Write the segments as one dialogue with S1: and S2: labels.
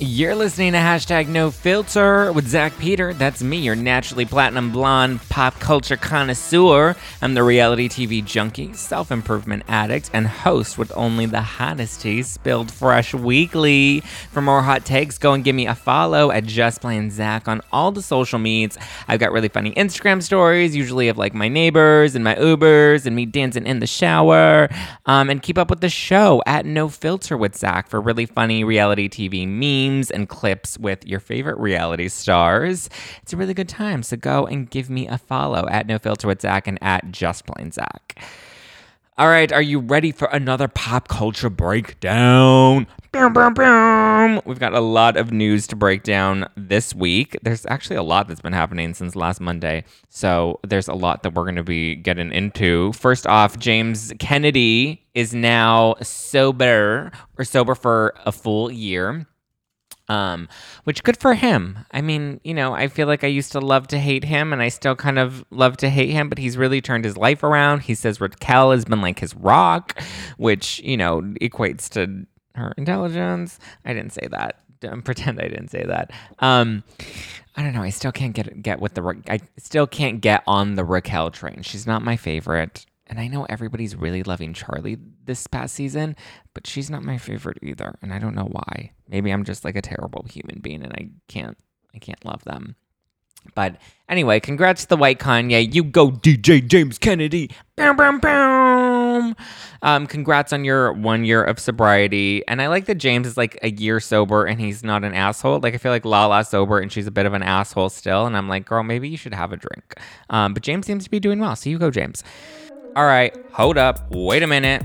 S1: You're listening to hashtag no filter with Zack Peter. That's me, your naturally platinum blonde pop culture connoisseur. I'm the reality TV junkie, self improvement addict, and host with only the hottest tea spilled fresh weekly. For more hot takes, go and give me a follow at Just Plain Zack on all the social medias. I've got really funny Instagram stories, usually of like my neighbors and my Ubers and me dancing in the shower. Um, and keep up with the show at No Filter with Zack for really funny reality TV memes memes and clips with your favorite reality stars. It's a really good time. So go and give me a follow at No Filter with Zack and at Just Plain Zack. All right, are you ready for another pop culture breakdown? Boom, boom, boom. We've got a lot of news to break down this week. There's actually a lot that's been happening since last Monday. So there's a lot that we're going to be getting into. First off, James Kennedy is now sober or sober for a full year um which good for him. I mean you know i feel like i used to love to hate him and i still kind of love to hate him but he's really turned his life around. He says raquel has been like his rock which you know equates to her intelligence. I didn't say that. Don't pretend i didn't say that. Um i don't know. I still can't get get with the i still can't get on the raquel train. She's not my favorite and I know everybody's really loving Charli this past season, but she's not my favorite either, and I don't know why. Maybe I'm just like a terrible human being and I can't I can't love them. But anyway, congrats to the white Kanye. You go, DJ James Kennedy. Boom, boom, boom. Um, congrats on your one year of sobriety. And I like that James is like a year sober and he's not an asshole. Like I feel like Lala sober and she's a bit of an asshole still. And I'm like, girl, maybe you should have a drink. Um, but James seems to be doing well. So you go, James. All right, hold up. Wait a minute.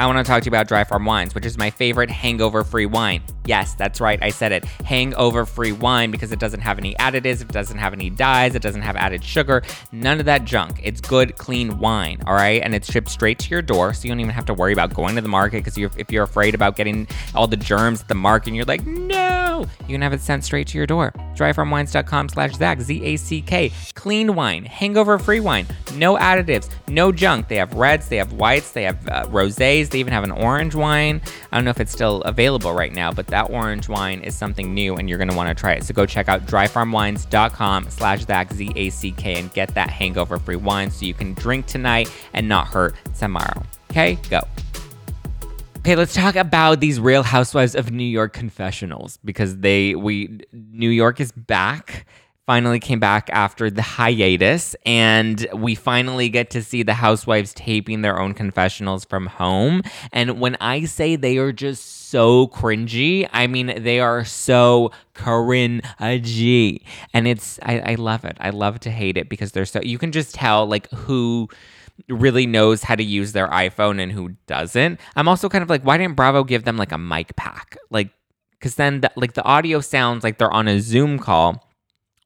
S1: I want to talk to you about Dry Farm Wines, which is my favorite hangover free wine. Yes, that's right, I said it. Hangover free wine because it doesn't have any additives, it doesn't have any dyes, it doesn't have added sugar, none of that junk. It's good, clean wine, all right? And it's shipped straight to your door, so you don't even have to worry about going to the market because if you're afraid about getting all the germs at the market and you're like, no, you can have it sent straight to your door. Dryfarmwines.com slash Zack, Z A C K. Clean wine, hangover free wine, no additives, no junk. They have reds, they have whites, they have uh, roses, they even have an orange wine. I don't know if it's still available right now, but that orange wine is something new and you're going to want to try it. So go check out dryfarmwines.com slash Zack, Z-A-C-K, and get that hangover-free wine so you can drink tonight and not hurt tomorrow. Okay, go. Okay, let's talk about these Real Housewives of New York confessionals because they we New York is back finally came back after the hiatus and we finally get to see the housewives taping their own confessionals from home. And when i say they are just so cringy i mean they are so cringy. And it's I, I love it. I love to hate it because they're so you can just tell like who really knows how to use their iphone and who doesn't i'm also kind of like why didn't bravo give them like a mic pack like because then the, like the audio sounds like they're on a zoom call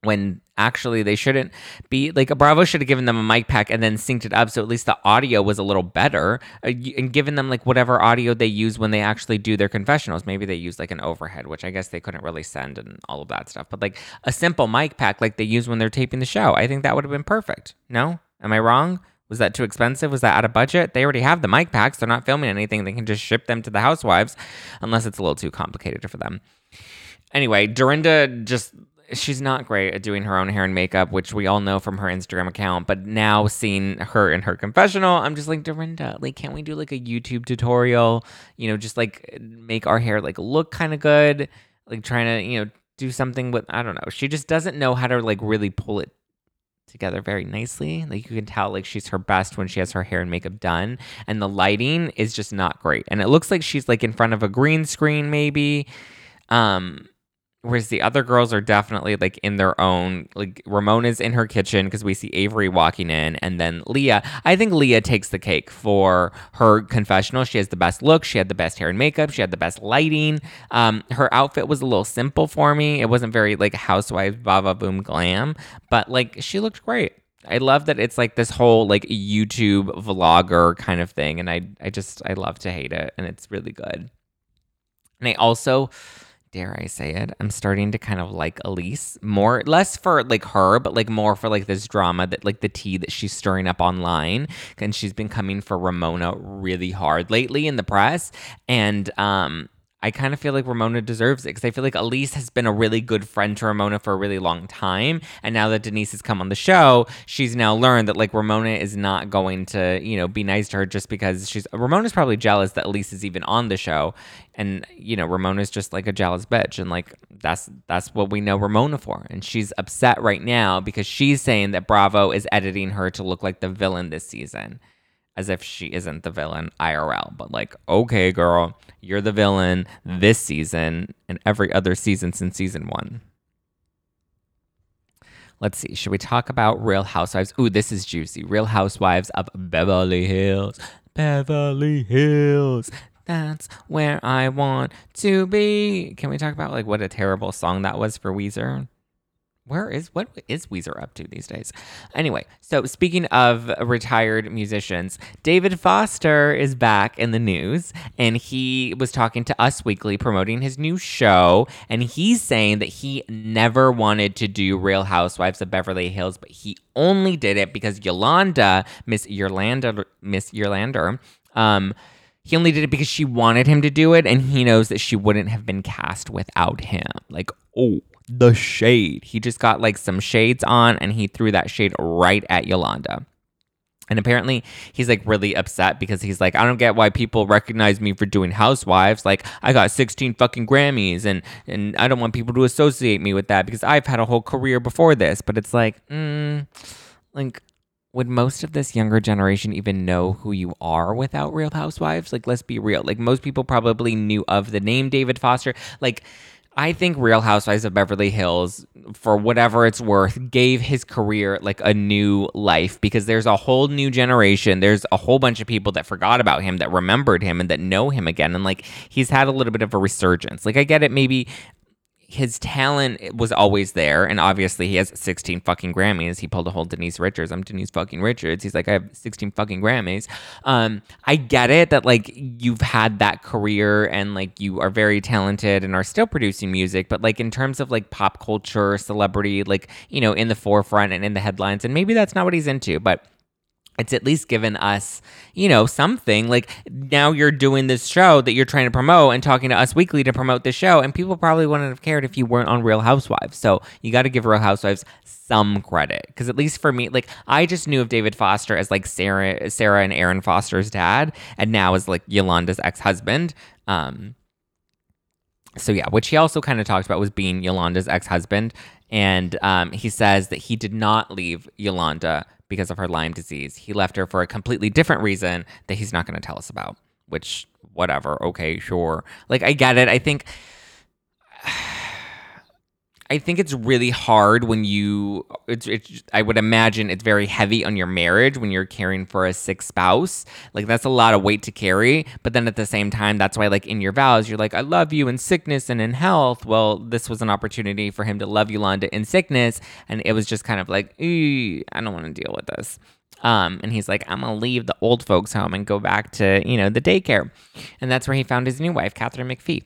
S1: when actually they shouldn't be like a Bravo should have given them a mic pack and then synced it up so at least the audio was a little better uh, and given them like whatever audio they use when they actually do their confessionals. Maybe they use like an overhead, which I guess they couldn't really send and all of that stuff. But like a simple mic pack like they use when they're taping the show, I think that would have been perfect. No? Am I wrong? Was that too expensive? Was that out of budget? They already have the mic packs. They're not filming anything. They can just ship them to the housewives unless it's a little too complicated for them. Anyway, Dorinda just she's not great at doing her own hair and makeup, which we all know from her Instagram account. But now seeing her in her confessional, I'm just like, Dorinda, like, can't we do like a YouTube tutorial? You know, just like make our hair like look kind of good, like trying to, you know, do something with, I don't know. She just doesn't know how to like really pull it together very nicely. Like you can tell like she's her best when she has her hair and makeup done and the lighting is just not great. And it looks like she's like in front of a green screen maybe. Um Whereas the other girls are definitely like in their own. Like Ramona's in her kitchen because we see Avery walking in, and then Leah. I think Leah takes the cake for her confessional. She has the best look. She had the best hair and makeup. She had the best lighting. Um, her outfit was a little simple for me. It wasn't very like housewives baba boom glam, but like she looked great. I love that it's like this whole like YouTube vlogger kind of thing, and I I just I love to hate it, and it's really good. And I also dare I say it, I'm starting to kind of like Elyse more, less for like her, but like more for like this drama that like the tea that she's stirring up online. And she's been coming for Ramona really hard lately in the press. And um, I kind of feel like Ramona deserves it because I feel like Elyse has been a really good friend to Ramona for a really long time. And now that Denise has come on the show, she's now learned that like Ramona is not going to, you know, be nice to her just because she's Ramona's probably jealous that Elyse is even on the show. And, you know, Ramona's just like a jealous bitch. And like that's that's what we know Ramona for. And she's upset right now because she's saying that Bravo is editing her to look like the villain this season as if she isn't the villain IRL. But like, okay, girl, you're the villain this season and every other season since season one. Let's see. Should we talk about Real Housewives? Ooh, this is juicy. Real Housewives of Beverly Hills. Beverly Hills. That's where I want to be. Can we talk about like what a terrible song that was for Weezer? Where is what is Weezer up to these days? Anyway, so speaking of retired musicians, David Foster is back in the news and he was talking to Us Weekly promoting his new show and he's saying that he never wanted to do Real Housewives of Beverly Hills, but he only did it because Yolanda, Miss Yolanda Miss Yolander, um he only did it because she wanted him to do it and he knows that she wouldn't have been cast without him. Like, oh, the shade. He just got like some shades on and he threw that shade right at Yolanda. And apparently he's like really upset because he's like, I don't get why people recognize me for doing housewives. Like I got 16 fucking Grammys and and I don't want people to associate me with that because I've had a whole career before this. But it's like, mm, like would most of this younger generation even know who you are without Real Housewives? Like, let's be real. Like most people probably knew of the name David Foster. Like I think Real Housewives of Beverly Hills, for whatever it's worth, gave his career like a new life because there's a whole new generation. There's a whole bunch of people that forgot about him, that remembered him, and that know him again. And like he's had a little bit of a resurgence. Like I get it, maybe his talent was always there, and obviously he has 16 fucking Grammys. He pulled a whole Denise Richards. I'm Denise fucking Richards. He's like, I have 16 fucking Grammys. Um, I get it that like you've had that career and like you are very talented and are still producing music, but like in terms of like pop culture, celebrity, like you know, in the forefront and in the headlines, and maybe that's not what he's into, but it's at least given us, you know, something. Like now you're doing this show that you're trying to promote and talking to us weekly to promote the show, and people probably wouldn't have cared if you weren't on Real Housewives. So you got to give Real Housewives some credit because at least for me, like I just knew of David Foster as like Sara, Sara and Erin Foster's dad, and now as like Yolanda's ex husband. Um, so yeah, which he also kind of talked about was being Yolanda's ex husband, and um, he says that he did not leave Yolanda because of her Lyme disease. He left her for a completely different reason that he's not going to tell us about, which, whatever. Okay, sure. Like, I get it. I think. I think it's really hard when you it's, it's I would imagine it's very heavy on your marriage when you're caring for a sick spouse. Like that's a lot of weight to carry, but then at the same time that's why like in your vows you're like I love you in sickness and in health. Well, this was an opportunity for him to love Yolanda in sickness and it was just kind of like, I don't want to deal with this. Um, and he's like, I'm gonna leave the old folks home and go back to, you know, the daycare. And that's where he found his new wife, Katharine McPhee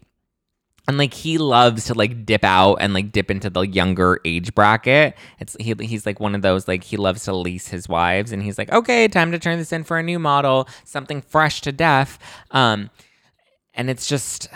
S1: and like he loves to like dip out and like dip into the younger age bracket. It's he, he's like one of those like he loves to lease his wives, and he's like, okay, time to turn this in for a new model, something fresh to death. Um, and it's just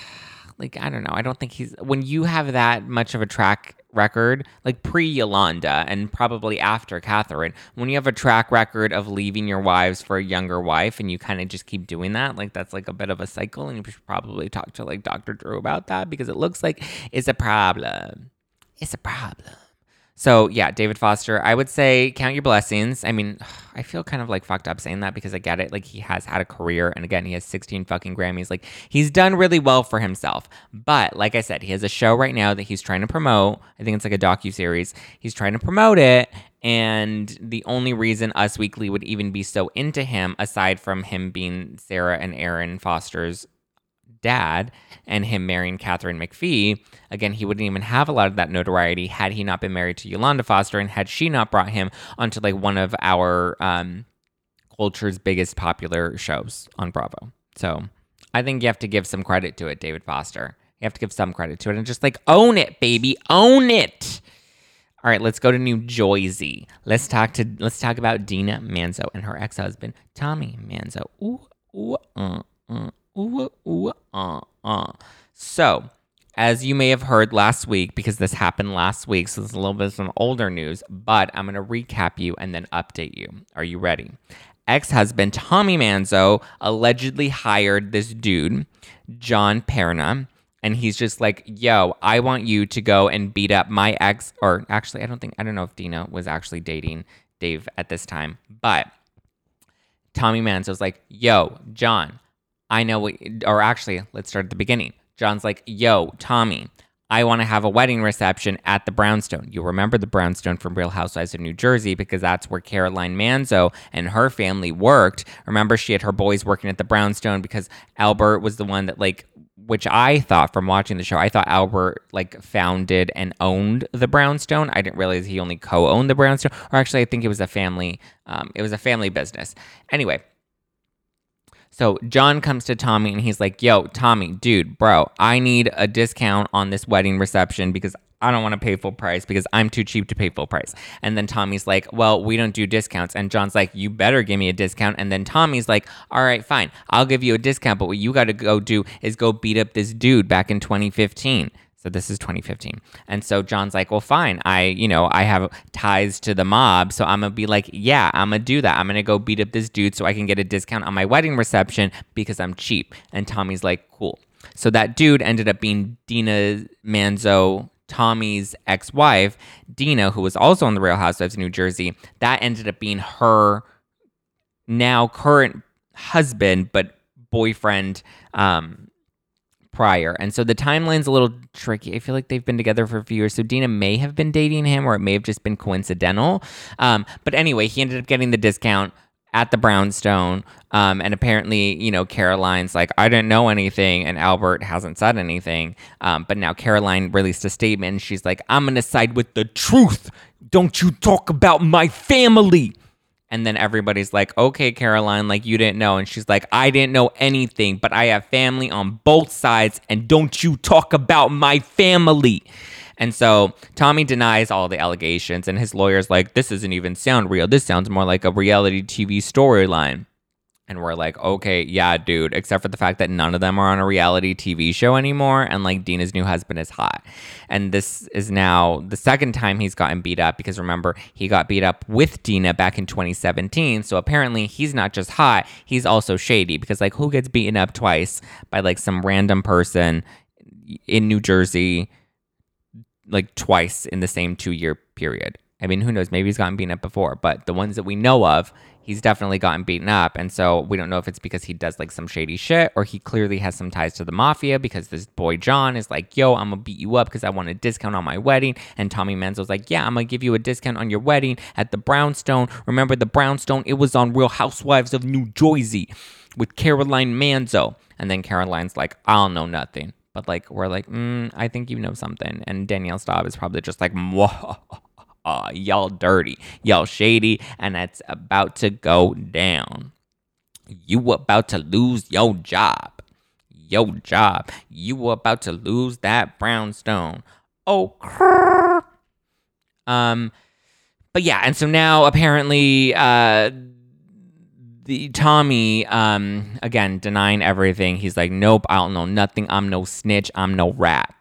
S1: like I don't know. I don't think he's when you have that much of a track record, like pre Yolanda and probably after Katharine, when you have a track record of leaving your wives for a younger wife and you kind of just keep doing that, like that's like a bit of a cycle. And you should probably talk to like Dr. Drew about that because it looks like it's a problem. It's a problem. So yeah, David Foster, I would say count your blessings. I mean, I feel kind of like fucked up saying that because I get it. Like he has had a career and again, he has 16 fucking Grammys. Like he's done really well for himself. But like I said, he has a show right now that he's trying to promote. I think it's like a docu series. He's trying to promote it and the only reason Us Weekly would even be so into him aside from him being Sara and Erin Foster's dad and him marrying Katharine McPhee, again, he wouldn't even have a lot of that notoriety had he not been married to Yolanda Foster and had she not brought him onto like one of our um, culture's biggest popular shows on Bravo. So I think you have to give some credit to it, David Foster. You have to give some credit to it and just like own it, baby, own it. All right, let's go to New Jersey. Let's talk to let's talk about Dina Manzo and her ex-husband Tommy Manzo. Ooh, ooh, uh, uh ooh, ooh, uh, uh. So, as you may have heard last week, because this happened last week, so it's a little bit of some older news, but I'm going to recap you and then update you. Are you ready? Ex husband Tommy Manzo allegedly hired this dude, John Perna, and he's just like, yo, I want you to go and beat up my ex, or actually, I don't think, I don't know if Dina was actually dating Dave at this time, but Tommy Manzo's like, yo, John, I know what, or actually, let's start at the beginning. John's like, yo, Tommy, I want to have a wedding reception at the Brownstone. You remember the Brownstone from Real Housewives of New Jersey because that's where Caroline Manzo and her family worked. Remember, she had her boys working at the Brownstone because Albert was the one that, like, which I thought from watching the show, I thought Albert like founded and owned the Brownstone. I didn't realize he only co-owned the Brownstone, or actually, I think it was a family. Um, it was a family business. Anyway, so John comes to Tommy and he's like, "Yo, Tommy, dude, bro, I need a discount on this wedding reception because I don't want to pay full price because I'm too cheap to pay full price. And then Tommy's like, Well, we don't do discounts. And John's like, You better give me a discount. And then Tommy's like, All right, fine. I'll give you a discount. But what you got to go do is go beat up this dude back in 2015. So this is 2015. And so John's like, well, fine. I, you know, I have ties to the mob. So I'm going to be like, yeah, I'm going to do that. I'm going to go beat up this dude so I can get a discount on my wedding reception because I'm cheap. And Tommy's like, cool. So that dude ended up being Dina Manzo Tommy's ex wife, Dina, who was also on The Real Housewives of New Jersey, that ended up being her now current husband, but boyfriend um, prior. And so the timeline's a little tricky. I feel like they've been together for a few years. So Dina may have been dating him, or it may have just been coincidental. Um, but anyway, he ended up getting the discount at the Brownstone. Um, and apparently, you know, Caroline's like, I didn't know anything, and Albert hasn't said anything. Um, but now Caroline released a statement, and she's like, I'm gonna side with the truth. Don't you talk about my family. And then everybody's like, okay, Caroline, like you didn't know. And she's like, I didn't know anything, but I have family on both sides, and don't you talk about my family. And so Tommy denies all the allegations, and his lawyer's like, this doesn't even sound real. This sounds more like a reality TV storyline. And we're like, okay, yeah, dude, except for the fact that none of them are on a reality TV show anymore. And like Dina's new husband is hot. And this is now the second time he's gotten beat up because remember, he got beat up with Dina back in 2017. So apparently he's not just hot, he's also shady because like who gets beaten up twice by like some random person in New Jersey like twice in the same two year period. I mean, who knows? Maybe he's gotten beaten up before, but the ones that we know of, he's definitely gotten beaten up. And so we don't know if it's because he does like some shady shit or he clearly has some ties to the mafia because this boy John is like, yo, I'm gonna beat you up because I want a discount on my wedding. And Tommy Manzo's like, yeah, I'm gonna give you a discount on your wedding at the Brownstone. Remember the Brownstone? It was on Real Housewives of New Jersey with Caroline Manzo. And then Caroline's like, I don't know nothing. But like we're like, mm, I think you know something. And Danielle Staub is probably just like, y'all dirty, y'all shady, and it's about to go down. You about to lose your job. Your job. You about to lose that brownstone. Oh, um, but yeah, and so now apparently, uh, the Tommy, um, again, denying everything. He's like, nope, I don't know nothing. I'm no snitch. I'm no rat.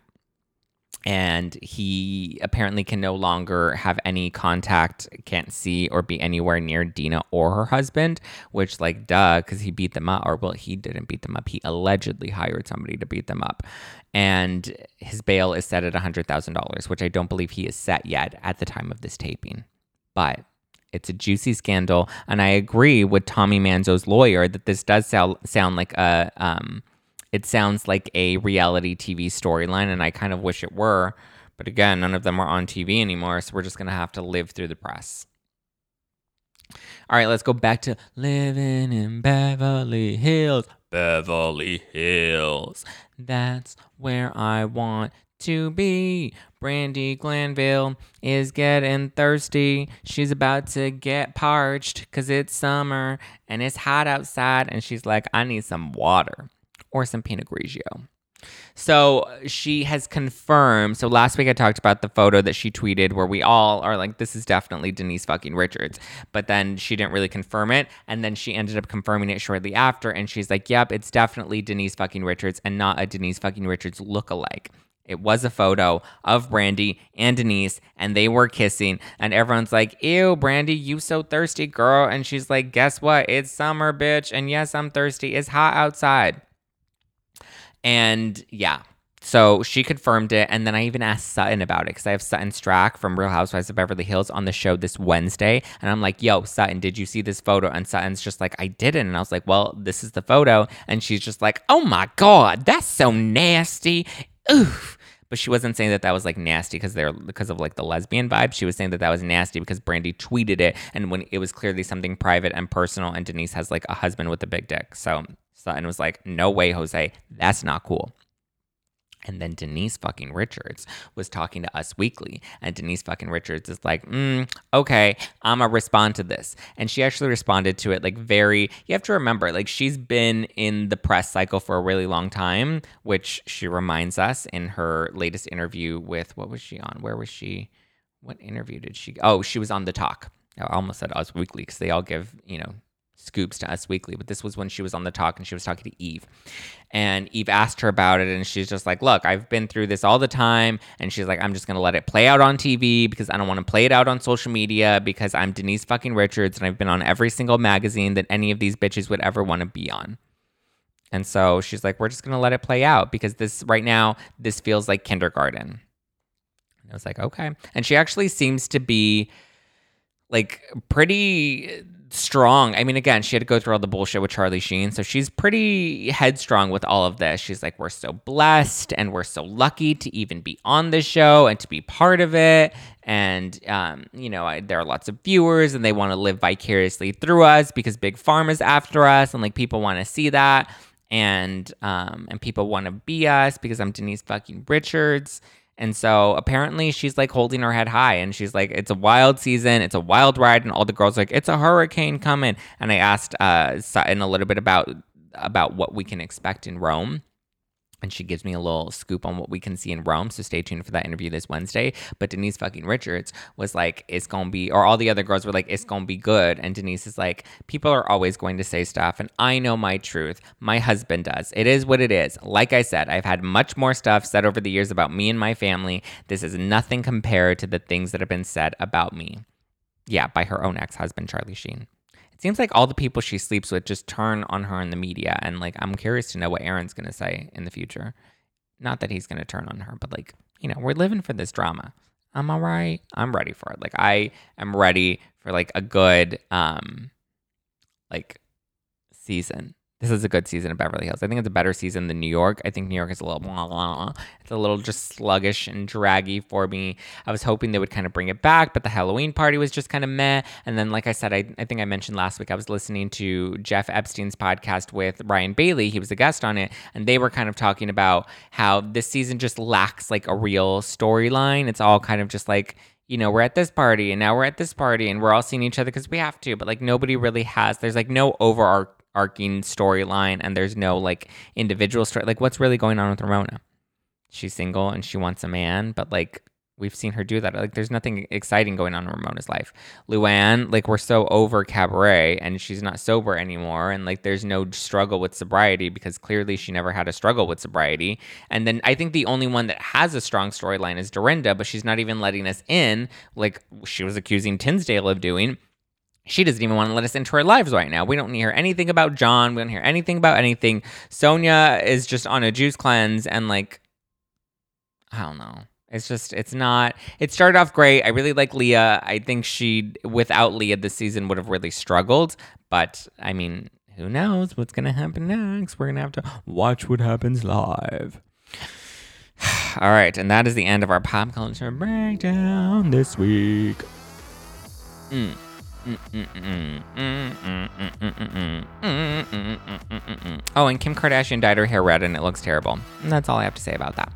S1: And he apparently can no longer have any contact, can't see or be anywhere near Dina or her husband, which, like, duh, because he beat them up. Or, well, he didn't beat them up. He allegedly hired somebody to beat them up. And his bail is set at $100,000, which I don't believe he is set yet at the time of this taping. But it's a juicy scandal, and I agree with Tommy Manzo's lawyer that this does sound sound like a um, it sounds like a reality TV storyline, and I kind of wish it were. But again, none of them are on TV anymore, so we're just gonna have to live through the press. All right, let's go back to living in Beverly Hills. Beverly Hills. That's where I want to be. Brandi Glanville is getting thirsty. She's about to get parched because it's summer and it's hot outside. And she's like, I need some water or some Pinot Grigio. So uh, she has confirmed. So last week I talked about the photo that she tweeted where we all are like, this is definitely Denise fucking Richards. But then she didn't really confirm it. And then she ended up confirming it shortly after. And she's like, yep, it's definitely Denise fucking Richards and not a Denise fucking Richards look-alike. It was a photo of Brandi and Denise, and they were kissing. And everyone's like, Ew, Brandi, you so thirsty, girl. And she's like, Guess what? It's summer, bitch. And yes, I'm thirsty. It's hot outside. And yeah, so she confirmed it. And then I even asked Sutton about it because I have Sutton Stracke from Real Housewives of Beverly Hills on the show this Wednesday. And I'm like, yo, Sutton, did you see this photo? And Sutton's just like, I didn't. And I was like, well, this is the photo. And she's just like, oh my God, that's so nasty. Oof. But she wasn't saying that that was like nasty because they're because of like the lesbian vibe. She was saying that that was nasty because Brandi tweeted it, and when it was clearly something private and personal, and Denise has like a husband with a big dick. So Sutton was like, "No way, Jose, that's not cool." And then Denise fucking Richards was talking to Us Weekly. And Denise fucking Richards is like, mm, okay, I'm going to respond to this. And she actually responded to it like very, you have to remember, like she's been in the press cycle for a really long time, which she reminds us in her latest interview with, what was she on? Where was she? What interview did she? Oh, she was on The Talk. I almost said Us Weekly because they all give, you know, scoops to Us Weekly, but this was when she was on the talk and she was talking to Eve. And Eve asked her about it, and she's just like, Look, I've been through this all the time. And she's like, I'm just going to let it play out on TV because I don't want to play it out on social media because I'm Denise fucking Richards and I've been on every single magazine that any of these bitches would ever want to be on. And so she's like, We're just going to let it play out because this right now, this feels like kindergarten. And I was like, Okay. And she actually seems to be like pretty strong. I mean, again, she had to go through all the bullshit with Charlie Sheen. So she's pretty headstrong with all of this. She's like, we're so blessed and we're so lucky to even be on this show and to be part of it. And, um, you know, I, there are lots of viewers and they want to live vicariously through us because Big Pharma's after us and like people want to see that. And, um, and people want to be us because I'm Denise fucking Richards. And so apparently she's like holding her head high and she's like, it's a wild season, it's a wild ride. And all the girls like, it's a hurricane coming. And I asked uh, Sutton a little bit about about what we can expect in Rome and she gives me a little scoop on what we can see in Rome. So stay tuned for that interview this Wednesday. But Denise fucking Richards was like, it's gonna be, or all the other girls were like, it's gonna be good. And Denise is like, people are always going to say stuff, and I know my truth. My husband does. It is what it is. Like I said, I've had much more stuff said over the years about me and my family. This is nothing compared to the things that have been said about me. Yeah, by her own ex husband, Charlie Sheen. It seems like all the people she sleeps with just turn on her in the media. And like, I'm curious to know what Aaron's going to say in the future. Not that he's going to turn on her, but like, you know, we're living for this drama. I'm all right. I'm ready for it. Like, I am ready for like a good, um, like season this is a good season of Beverly Hills. I think it's a better season than New York. I think New York is a little blah, blah, blah. It's a little just sluggish and draggy for me. I was hoping they would kind of bring it back, but the Halloween party was just kind of meh. And then, like I said, I, I think I mentioned last week, I was listening to Jeff Epstein's podcast with Ryan Bailey. He was a guest on it, and they were kind of talking about how this season just lacks like a real storyline. It's all kind of just like, you know, we're at this party and now we're at this party and we're all seeing each other because we have to, but like nobody really has. There's like no overarching arcing storyline and there's no like individual story. Like, what's really going on with Ramona? She's single and she wants a man, but like we've seen her do that. Like, there's nothing exciting going on in Ramona's life. Luann, like, we're so over cabaret and she's not sober anymore. And like, there's no struggle with sobriety because clearly she never had a struggle with sobriety. And then I think the only one that has a strong storyline is Dorinda, but she's not even letting us in, like she was accusing Tinsdale of doing she doesn't even want to let us into her lives right now. We don't hear anything about John. We don't hear anything about anything. Sonja is just on a juice cleanse and like, I don't know. It's just, it's not, it started off great. I really like Leah. I think she, without Leah, this season would have really struggled. But I mean, who knows what's going to happen next? We're going to have to watch what happens live. All right. And that is the end of our pop culture breakdown this week. Mm. Oh, and Kim Kardashian dyed her hair red and it looks terrible. And that's all I have to say about that.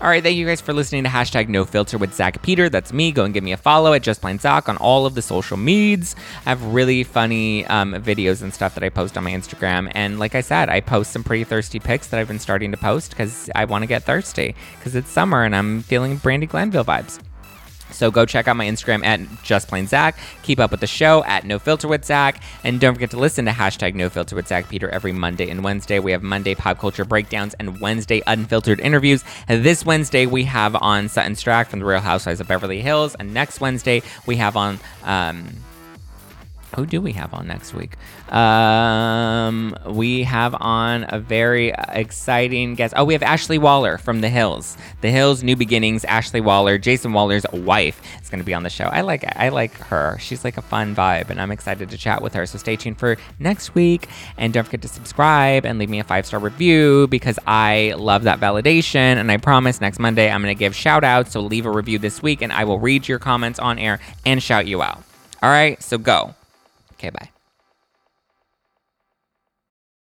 S1: All right, thank you guys for listening to hashtag No Filter with Zack Peter. That's me. Go and give me a follow at Just Plain Zack on all of the social meds. I have really funny um, videos and stuff that I post on my Instagram. And like I said, I post some pretty thirsty pics that I've been starting to post because I want to get thirsty because it's summer and I'm feeling Brandi Glanville vibes. So go check out my Instagram at Just Plain Zack. Keep up with the show at No Filter with Zack. And don't forget to listen to hashtag No Filter with Zack Peter every Monday and Wednesday. We have Monday pop culture breakdowns and Wednesday unfiltered interviews. And this Wednesday we have on Sutton Stracke from the Real Housewives of Beverly Hills. And next Wednesday we have on um, who do we have on next week? Um, we have on a very exciting guest. Oh, we have Ashley Wahler from The Hills. The Hills, New Beginnings. Ashley Wahler, Jason Wahler's wife, is going to be on the show. I like I like her. She's like a fun vibe, and I'm excited to chat with her. So stay tuned for next week, and don't forget to subscribe and leave me a five star review because I love that validation. And I promise next Monday I'm going to give shout outs. So leave a review this week, and I will read your comments on air and shout you out. All right, so go. Okay, bye.